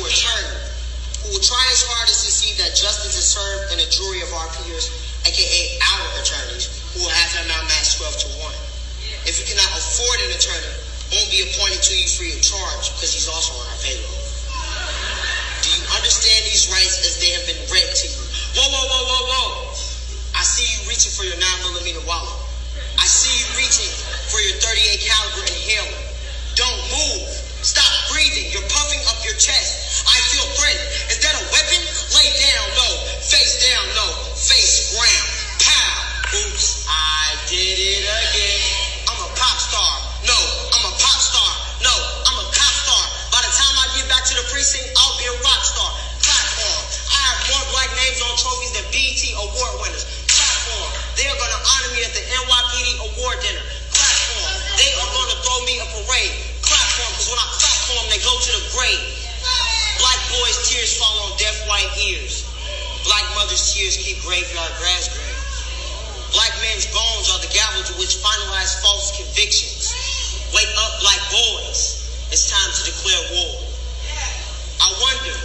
will try as hard as to see that justice is served in a jury of our peers, aka our attorneys, who will have him outmatched 12 to 1. If you cannot afford an attorney, won't be appointed to you free of charge because he's also on our payroll. Do you understand these rights as they have been read to you? Whoa, whoa, whoa, whoa, whoa. I see you reaching for your 9 millimeter wallet. I see you reaching for your 38 caliber inhaler. Don't move. Stop breathing. You're puffing up your chest. I feel threatened. Is that a weapon? Lay down, no. Face down, no. Face ground. Pow. Oops, I did it again. I'm a pop star. No, I'm a pop star. No, I'm a cop star. By the time I get back to the precinct, I'll be a rock star. Platform. I have more black names on trophies than BET award winners. Platform. They are going to honor me at the NYPD award dinner. Platform. They are going to throw me a parade. Platform. Because when I platform, they go to the grave. Black boys' tears fall on deaf white ears. Black mothers' tears keep graveyard grass green. Black men's bones are the gavel to which finalize false convictions. Wake up, black boys. It's time to declare war. I wonder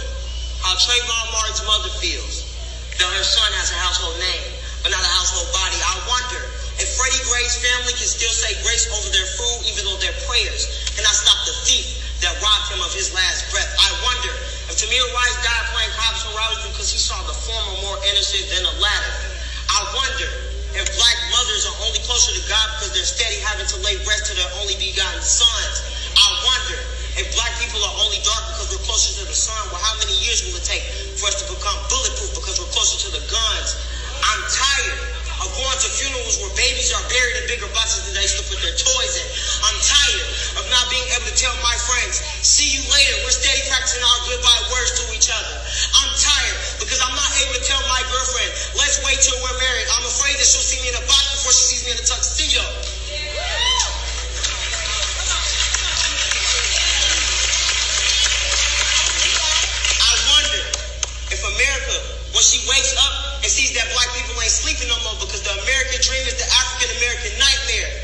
how Trayvon Martin's mother feels. That her son has a household name, but not a household body. I wonder if Freddie Gray's family can still say grace over their food, even though their prayers cannot stop the thief robbed him of his last breath. I wonder if Tamir Rice died playing cops and robbers because he saw the former more innocent than the latter. I wonder if black mothers are only closer to God because they're steady having to lay rest to their only begotten sons. I wonder if black people are only dark because we're closer to the sun. Well, how many years will it take for us to become bulletproof because we're closer Practicing our words to each other. I'm tired because I'm not able to tell my girlfriend, let's wait till we're married. I'm afraid that she'll see me in a box before she sees me in a tuxedo. I wonder if America, when she wakes up and sees that black people ain't sleeping no more because the American dream is the African American nightmare.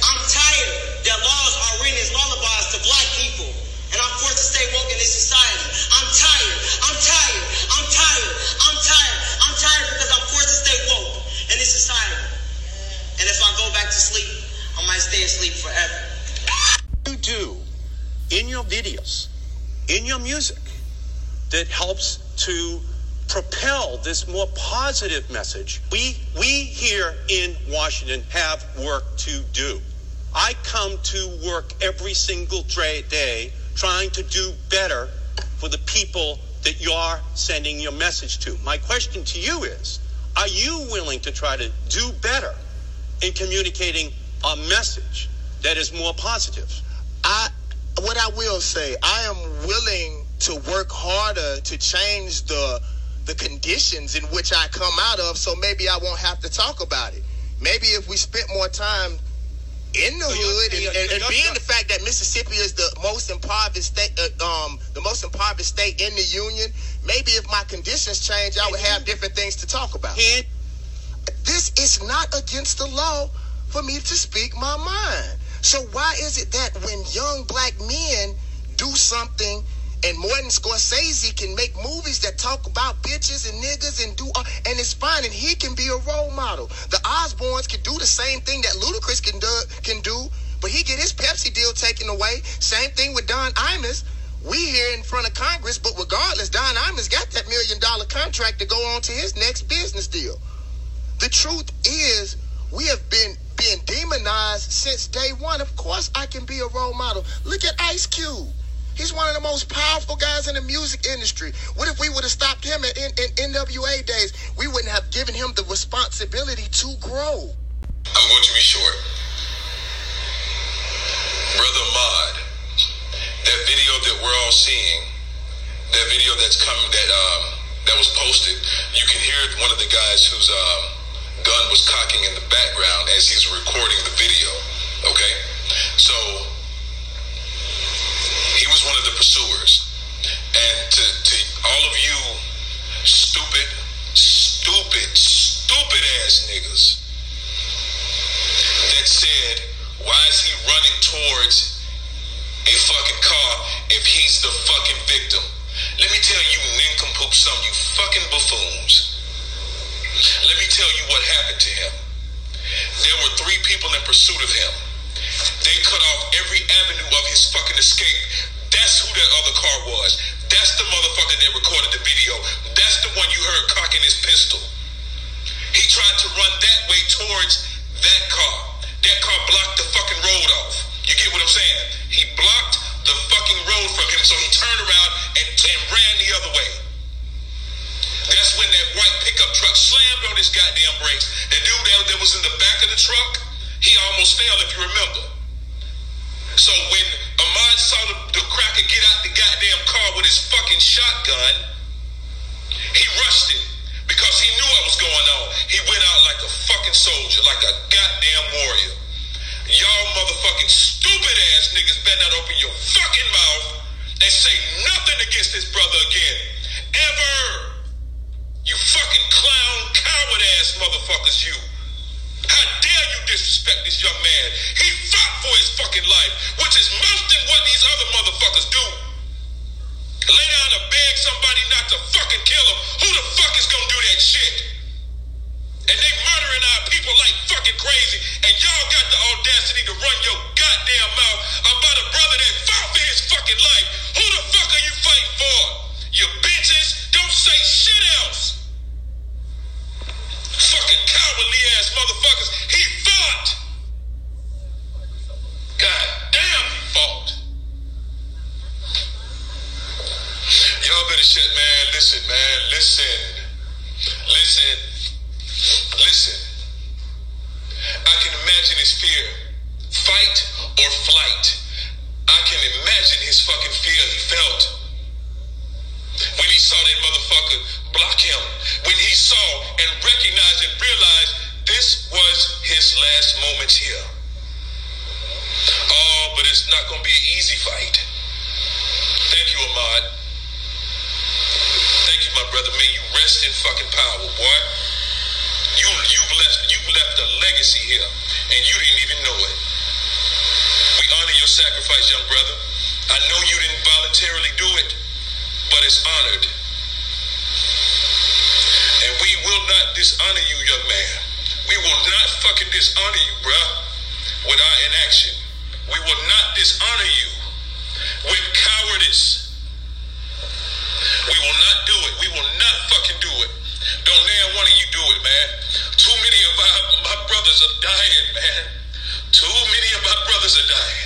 I'm tired that laws are written as lullabies to black people. And I'm forced to stay woke in this society. I'm tired. I'm tired. I'm tired. I'm tired. I'm tired because I'm forced to stay woke in this society. And if I go back to sleep, I might stay asleep forever. you do in your videos, in your music, that helps to propel this more positive message. We we here in Washington have work to do. I come to work every single day trying to do better for the people that you're sending your message to. My question to you is, are you willing to try to do better in communicating a message that is more positive? I what I will say, I am willing to work harder to change the the conditions in which I come out of so maybe I won't have to talk about it. Maybe if we spent more time in the So hood and, and, and being the fact that Mississippi is the most impoverished state, uh, um, the most impoverished state in the union, maybe if my conditions change, I would have different things to talk about. This is not against the law for me to speak my mind. So why is it that when young black men do something and Martin Scorsese can make movies that talk about bitches and niggas and do and it's fine and he can be a role model. The Osbournes can do the same thing that Ludacris can do can do, but he get his Pepsi deal taken away. Same thing with Don Imus. We here in front of Congress, but regardless, Don Imus got that million dollar contract to go on to his next business deal. The truth is, we have since day one. Of course, I can be a role model. Look at Ice Cube. He's one of the most powerful guys in the music industry. What if we would have stopped him in, in NWA days? We wouldn't have given him the responsibility to grow. I'm going to be short. Brother Mod, that video that we're all seeing, that video that's coming that um that was posted, you can hear one of the guys who's um, gun was cocking in the background as he's recording the video. Okay, so he was one of the pursuers, and to to all of you stupid, stupid, stupid ass niggas that said, why is he running towards a fucking car if he's the fucking victim? Let me tell you nincompoop some, you fucking buffoons. Let me tell you what happened to him. There were three people in pursuit of him. They cut off every avenue of his fucking escape. That's who that other car was. That's the motherfucker that recorded the video. That's the one you heard cocking his pistol. He tried to run that way towards that car. That car blocked the fucking fell, if you remember. So when Ahmad saw the, the cracker get out the goddamn car with his fucking shotgun, he rushed it because he knew what was going on. He went out like a fucking soldier, like a goddamn warrior. Y'all motherfucking stupid ass niggas better not open your fucking mouth and say nothing against this brother again. Ever. You fucking clown, coward ass motherfuckers, you. How dare you disrespect this young man? He fought for his fucking life, which is most than what these other motherfuckers do. Lay down and beg somebody not to fucking kill him. Who the fuck is gonna do that shit? And they murdering our people like fucking crazy, and y'all got the audacity to run your goddamn mouth Shut, man. Listen, man. Listen. Listen. Listen. I can imagine his fear. Fight or flight. I can imagine his fucking fear he felt when he saw that motherfucker block him. When he saw and recognized and realized this was his last moments here. Oh, but it's not gonna be an easy fight. Thank you, Ahmad. Thank you, my brother. May you rest in fucking power, boy. You you've left you've left a legacy here, and you didn't even know it. We honor your sacrifice, young brother. I know you didn't voluntarily do it, but it's honored. And we will not dishonor you, young man. We will not fucking dishonor you, bruh, with our inaction. We will not dishonor you with cowardice. brothers are dying, man. Too many of my brothers are dying.